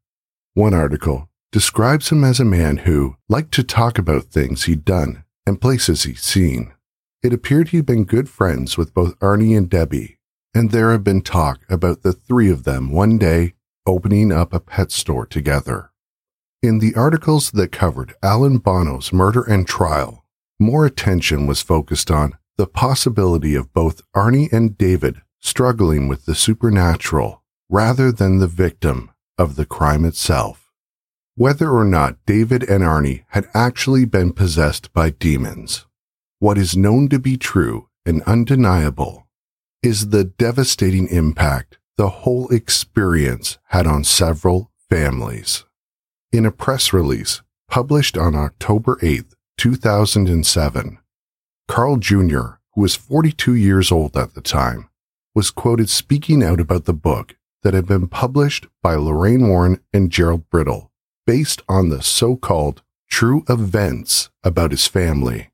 One article describes him as a man who liked to talk about things he'd done and places he'd seen. It appeared he'd been good friends with both Arnie and Debbie, and there had been talk about the three of them one day opening up a pet store together. In the articles that covered Alan Bono's murder and trial, more attention was focused on the possibility of both Arnie and David struggling with the supernatural rather than the victim of the crime itself whether or not David and Arnie had actually been possessed by demons. What is known to be true and undeniable is the devastating impact the whole experience had on several families. In a press release published on October 8, 2007, Carl Jr., who was 42 years old at the time, was quoted speaking out about the book that had been published by Lorraine Warren and Gerald Brittle based on the so called true events about his family.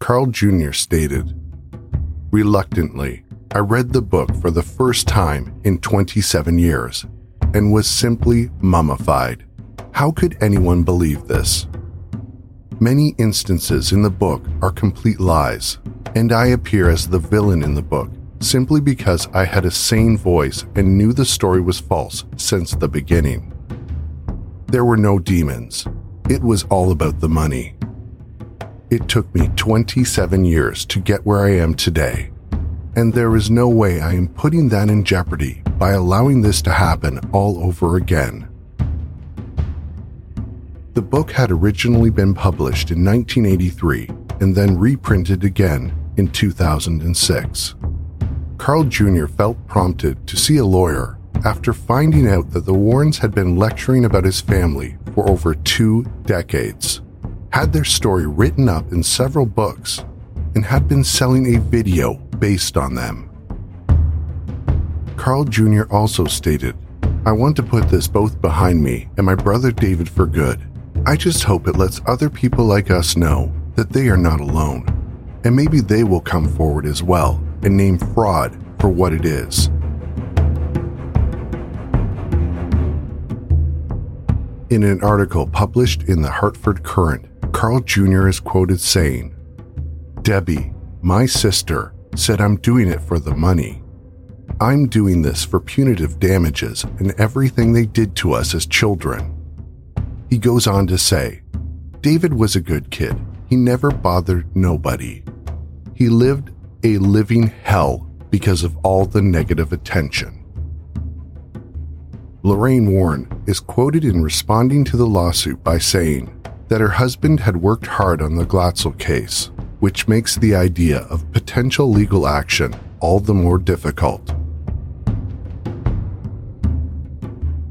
Carl Jr. stated, Reluctantly, I read the book for the first time in 27 years and was simply mummified. How could anyone believe this? Many instances in the book are complete lies, and I appear as the villain in the book simply because I had a sane voice and knew the story was false since the beginning. There were no demons. It was all about the money. It took me 27 years to get where I am today, and there is no way I am putting that in jeopardy by allowing this to happen all over again. The book had originally been published in 1983 and then reprinted again in 2006. Carl Jr. felt prompted to see a lawyer after finding out that the Warrens had been lecturing about his family for over two decades, had their story written up in several books, and had been selling a video based on them. Carl Jr. also stated, I want to put this both behind me and my brother David for good. I just hope it lets other people like us know that they are not alone, and maybe they will come forward as well and name fraud for what it is. In an article published in the Hartford Courant, Carl Jr. is quoted saying, Debbie, my sister, said I'm doing it for the money. I'm doing this for punitive damages and everything they did to us as children. He goes on to say, David was a good kid. He never bothered nobody. He lived a living hell because of all the negative attention. Lorraine Warren is quoted in responding to the lawsuit by saying that her husband had worked hard on the Glatzel case, which makes the idea of potential legal action all the more difficult.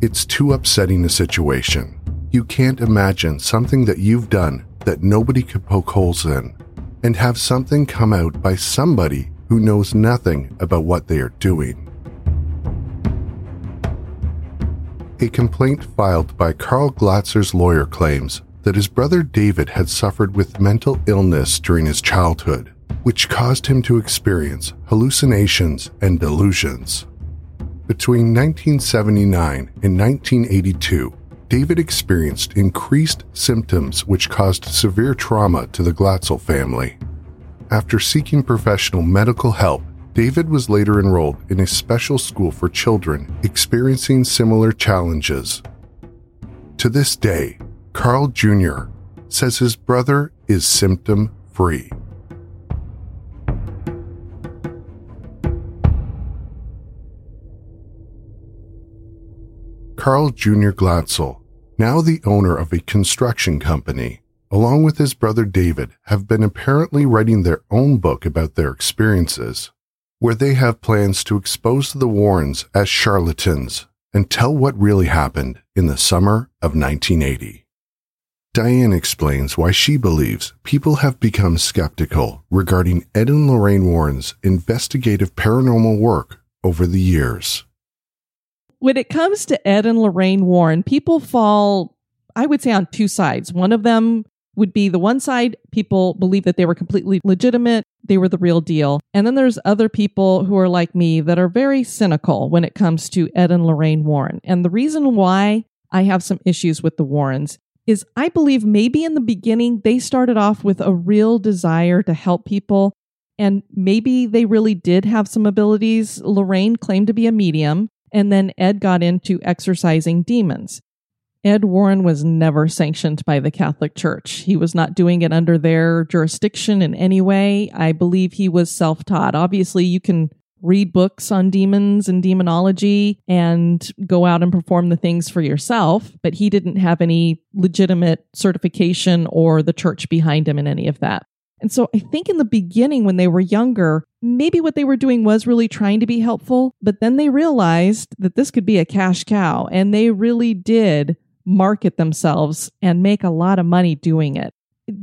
It's too upsetting a situation you can't imagine something that you've done that nobody could poke holes in and have something come out by somebody who knows nothing about what they are doing. A complaint filed by Carl Glatzel's lawyer claims that his brother David had suffered with mental illness during his childhood, which caused him to experience hallucinations and delusions. Between 1979 and 1982, David experienced increased symptoms which caused severe trauma to the Glatzel family. After seeking professional medical help, David was later enrolled in a special school for children experiencing similar challenges. To this day, Carl Jr. says his brother is symptom free. Carl Jr. Glatzel, now the owner of a construction company, along with his brother David, have been apparently writing their own book about their experiences, where they have plans to expose the Warrens as charlatans and tell what really happened in the summer of 1980. Diane explains why she believes people have become skeptical regarding Ed and Lorraine Warren's investigative paranormal work over the years when it comes to Ed and Lorraine Warren, people fall, I would say, on two sides. One of them would be the one side, people believe that they were completely legitimate, they were the real deal. And then there's other people who are like me that are very cynical when it comes to Ed and Lorraine Warren. And the reason why I have some issues with the Warrens is I believe maybe in the beginning they started off with a real desire to help people. And maybe they really did have some abilities. Lorraine claimed to be a medium. And then Ed got into exorcising demons. Ed Warren was never sanctioned by the Catholic Church. He was not doing it under their jurisdiction in any way. I believe he was self taught. Obviously, you can read books on demons and demonology and go out and perform the things for yourself, but he didn't have any legitimate certification or the church behind him in any of that. And so I think in the beginning, when they were younger, maybe what they were doing was really trying to be helpful, but then they realized that this could be a cash cow and they really did market themselves and make a lot of money doing it.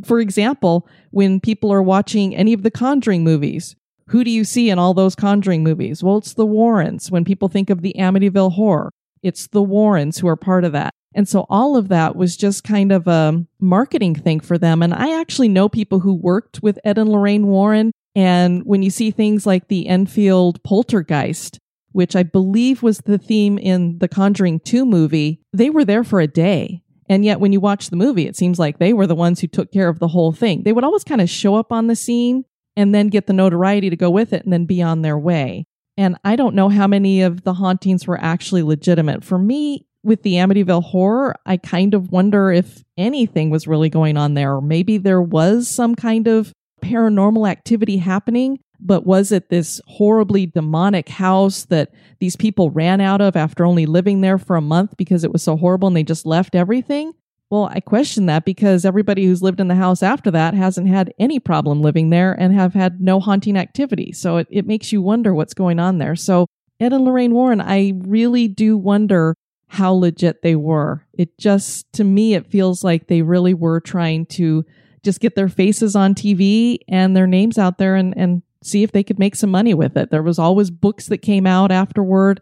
For example, when people are watching any of the Conjuring movies, who do you see in all those Conjuring movies? Well, it's the Warrens. When people think of the Amityville horror, it's the Warrens who are part of that. And so all of that was just kind of a marketing thing for them. And I actually know people who worked with Ed and Lorraine Warren. And when you see things like the Enfield poltergeist, which I believe was the theme in the Conjuring 2 movie, they were there for a day. And yet, when you watch the movie, it seems like they were the ones who took care of the whole thing. They would always kind of show up on the scene and then get the notoriety to go with it and then be on their way. And I don't know how many of the hauntings were actually legitimate. For me, with the Amityville horror, I kind of wonder if anything was really going on there. Or maybe there was some kind of paranormal activity happening, but was it this horribly demonic house that these people ran out of after only living there for a month because it was so horrible and they just left everything? Well, I question that because everybody who's lived in the house after that hasn't had any problem living there and have had no haunting activity. So it, it makes you wonder what's going on there. So, Ed and Lorraine Warren, I really do wonder how legit they were. It just, to me, it feels like they really were trying to just get their faces on TV and their names out there and, and see if they could make some money with it. There was always books that came out afterward.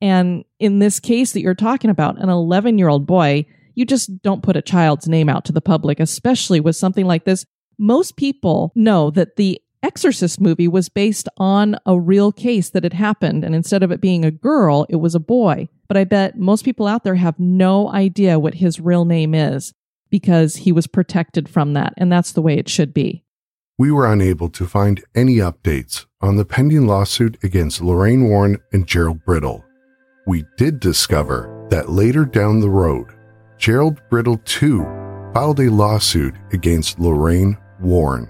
And in this case that you're talking about, an 11 year old boy, you just don't put a child's name out to the public, especially with something like this. Most people know that the Exorcist movie was based on a real case that had happened. And instead of it being a girl, it was a boy. But I bet most people out there have no idea what his real name is because he was protected from that. And that's the way it should be. We were unable to find any updates on the pending lawsuit against Lorraine Warren and Gerald Brittle. We did discover that later down the road, Gerald Brittle too filed a lawsuit against Lorraine Warren.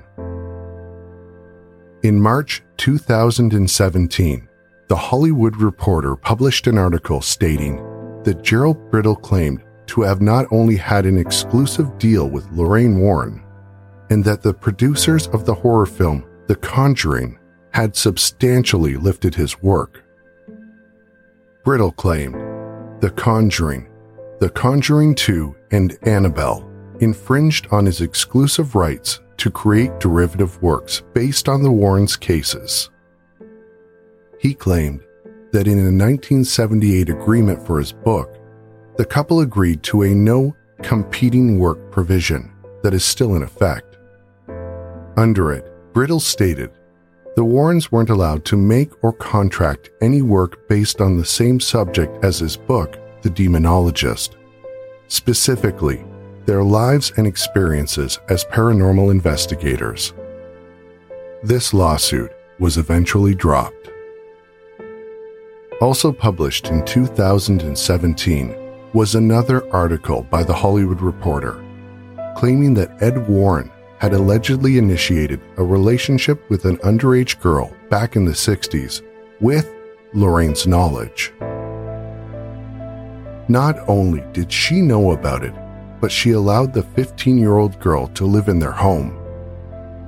In March 2017, The Hollywood Reporter published an article stating that Gerald Brittle claimed to have not only had an exclusive deal with Lorraine Warren, and that the producers of the horror film The Conjuring had substantially lifted his work. Brittle claimed The Conjuring, The Conjuring 2, and Annabelle infringed on his exclusive rights to create derivative works based on the Warrens' cases. He claimed that in a 1978 agreement for his book, the couple agreed to a no competing work provision that is still in effect. Under it, Brittle stated the Warrens weren't allowed to make or contract any work based on the same subject as his book, The Demonologist. Specifically, their lives and experiences as paranormal investigators. This lawsuit was eventually dropped. Also published in 2017 was another article by The Hollywood Reporter claiming that Ed Warren had allegedly initiated a relationship with an underage girl back in the 60s with Lorraine's knowledge. Not only did she know about it, but she allowed the 15 year old girl to live in their home.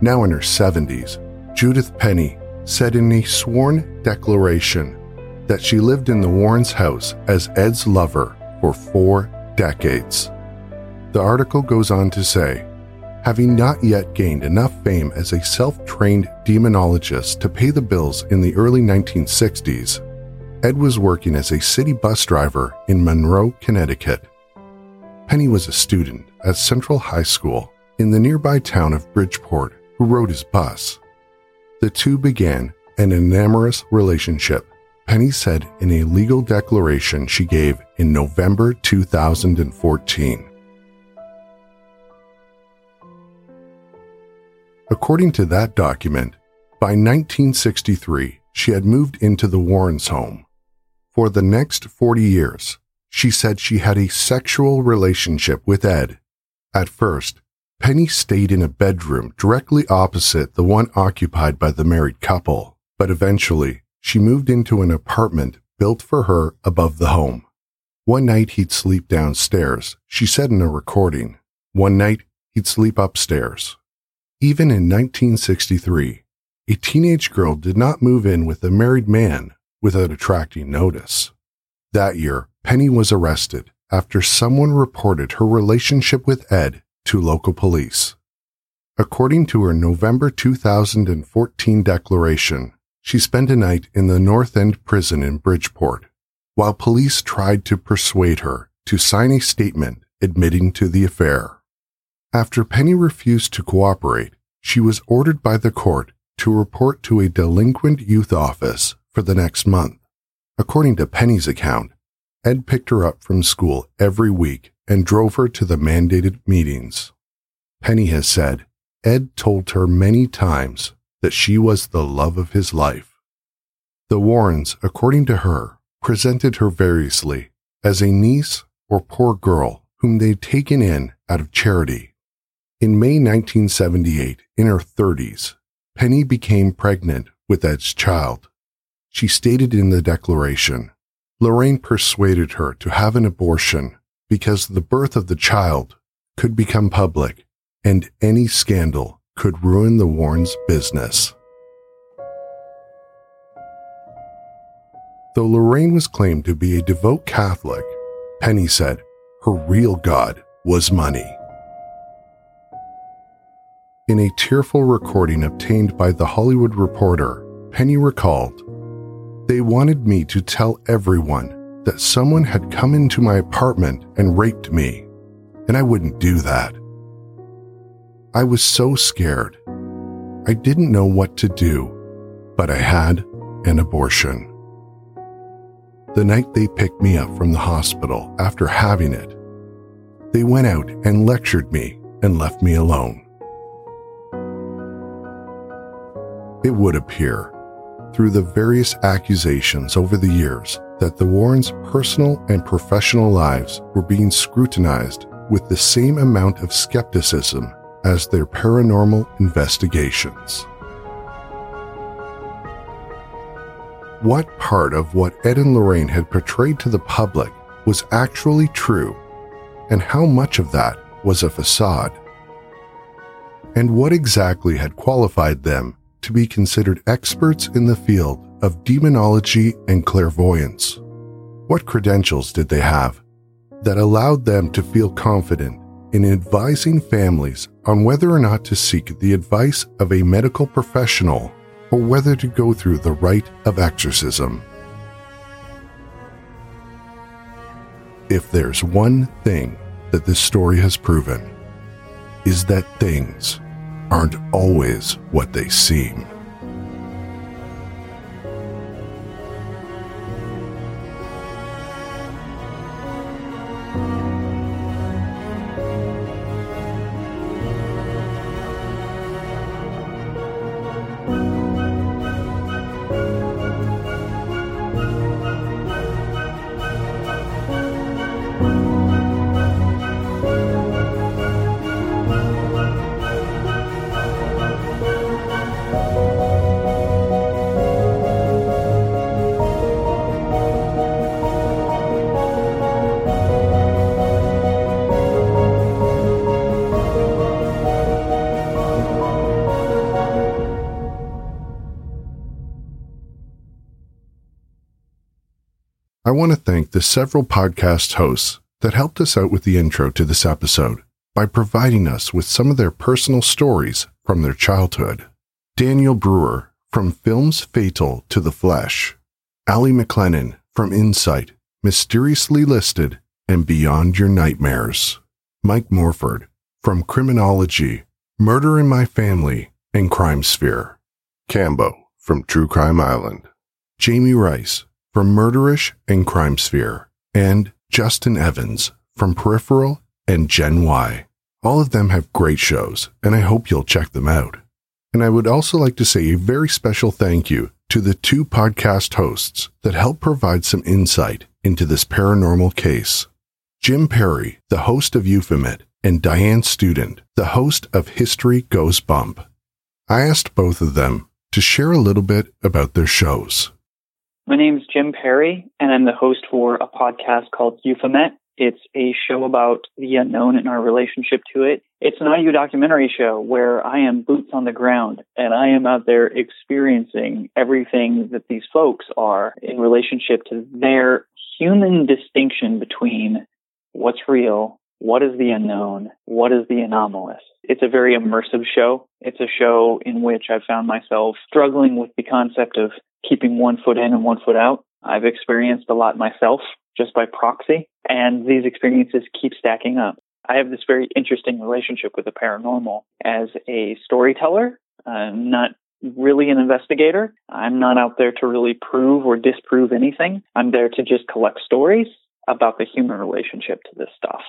Now in her 70s, Judith Penny said in a sworn declaration that she lived in the Warrens' house as Ed's lover for four decades. The article goes on to say, having not yet gained enough fame as a self trained demonologist to pay the bills in the early 1960s, Ed was working as a city bus driver in Monroe, Connecticut. Penny was a student at Central High School in the nearby town of Bridgeport who rode his bus. The two began an amorous relationship, Penny said in a legal declaration she gave in November 2014. According to that document, by 1963, she had moved into the Warrens' home. For the next 40 years, she said she had a sexual relationship with Ed. At first, Penny stayed in a bedroom directly opposite the one occupied by the married couple, but eventually she moved into an apartment built for her above the home. One night he'd sleep downstairs, she said in a recording. One night he'd sleep upstairs. Even in 1963, a teenage girl did not move in with a married man without attracting notice. That year, Penny was arrested after someone reported her relationship with Ed to local police. According to her November 2014 declaration, she spent a night in the North End prison in Bridgeport, while police tried to persuade her to sign a statement admitting to the affair. After Penny refused to cooperate, she was ordered by the court to report to a delinquent youth office for the next month. According to Penny's account, Ed picked her up from school every week and drove her to the mandated meetings. Penny has said Ed told her many times that she was the love of his life. The Warrens, according to her, presented her variously as a niece or poor girl whom they'd taken in out of charity in May 1978, in her 30s, Penny became pregnant with Ed's child. She stated in the declaration, Lorraine persuaded her to have an abortion because the birth of the child could become public and any scandal could ruin the Warrens' business. Though Lorraine was claimed to be a devout Catholic, Penny said her real God was money. In a tearful recording obtained by The Hollywood Reporter, Penny recalled, They wanted me to tell everyone that someone had come into my apartment and raped me, and I wouldn't do that. I was so scared. I didn't know what to do, but I had an abortion. The night they picked me up from the hospital after having it, they went out and lectured me and left me alone. It would appear, through the various accusations over the years, that the Warrens' personal and professional lives were being scrutinized with the same amount of skepticism as their paranormal investigations. What part of what Ed and Lorraine had portrayed to the public was actually true, and how much of that was a facade? And what exactly had qualified them to be considered experts in the field of demonology and clairvoyance. What credentials did they have that allowed them to feel confident in advising families on whether or not to seek the advice of a medical professional or whether to go through the rite of exorcism? If there's one thing that this story has proven, is that things aren't always what they seem. I want to thank the several podcast hosts that helped us out with the intro to this episode by providing us with some of their personal stories from their childhood. Daniel Brewer from Films Fatal to the Flesh, Ali McLennan from Insight, Mysteriously Listed, and Beyond Your Nightmares, Mike Morford from Criminology, Murder in My Family, and Crime Sphere, Cambo from True Crime Island, Jamie Rice from Murderish and Crime Sphere, and Justin Evans from Peripheral and Gen Y. All of them have great shows, and I hope you'll check them out. And I would also like to say a very special thank you to the two podcast hosts that help provide some insight into this paranormal case. Jim Perry, the host of Euphomet, and Diane Student, the host of History Goes Bump. I asked both of them to share a little bit about their shows. My name is Jim Perry, and I'm the host for a podcast called Euphomet. It's a show about the unknown and our relationship to it. It's an audio documentary show where I am boots on the ground and I am out there experiencing everything that these folks are in relationship to their human distinction between what's real, what is the mm-hmm. unknown, what is the anomalous. It's a very immersive show. It's a show in which I've found myself struggling with the concept of keeping one foot in and one foot out. I've experienced a lot myself just by proxy, and these experiences keep stacking up. I have this very interesting relationship with the paranormal as a storyteller, I'm not really an investigator. I'm not out there to really prove or disprove anything. I'm there to just collect stories about the human relationship to this stuff.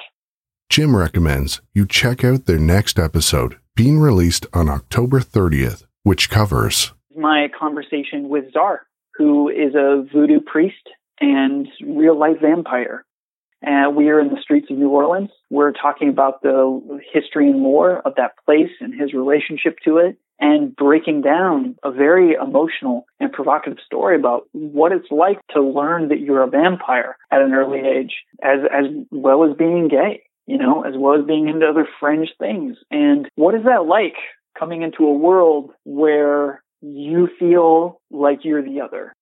Jim recommends you check out their next episode, being released on October 30th, which covers my conversation with Czar, who is a voodoo priest and real life vampire. And we are in the streets of New Orleans. We're talking about the history and lore of that place and his relationship to it and breaking down a very emotional and provocative story about what it's like to learn that you're a vampire at an early age as as well as being gay, you know, as well as being into other fringe things. And what is that like coming into a world where you feel like you're the other?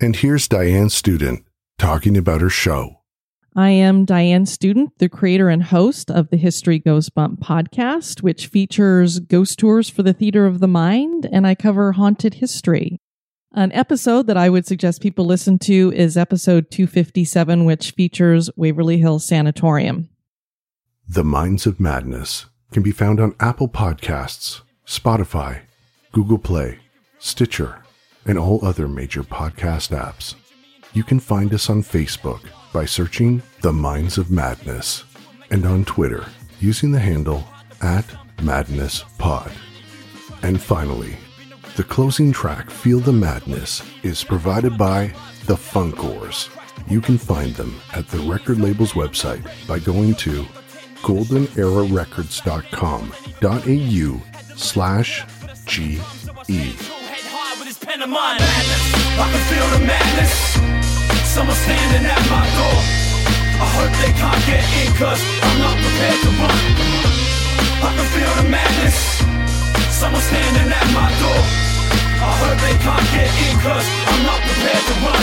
And here's Diane Student talking about her show. I am Diane Student, the creator and host of the History Goes Bump podcast, which features ghost tours for the theater of the mind, and I cover haunted history. An episode that I would suggest people listen to is episode 257, which features Waverly Hills Sanatorium. The Minds of Madness can be found on Apple Podcasts, Spotify, Google Play, Stitcher, and all other major podcast apps. You can find us on Facebook by searching The Minds of Madness and on Twitter using the handle at MadnessPod. And finally, the closing track, Feel the Madness, is provided by The Funkoars. You can find them at the record label's website by going to goldenerarecords.com.au slash G-E. I can feel the madness. Someone standing at my door. I hope they can't get in, cause I'm not prepared to run. I can feel the madness. Someone standing at my door. I hope they can't get in, cause I'm not prepared to run.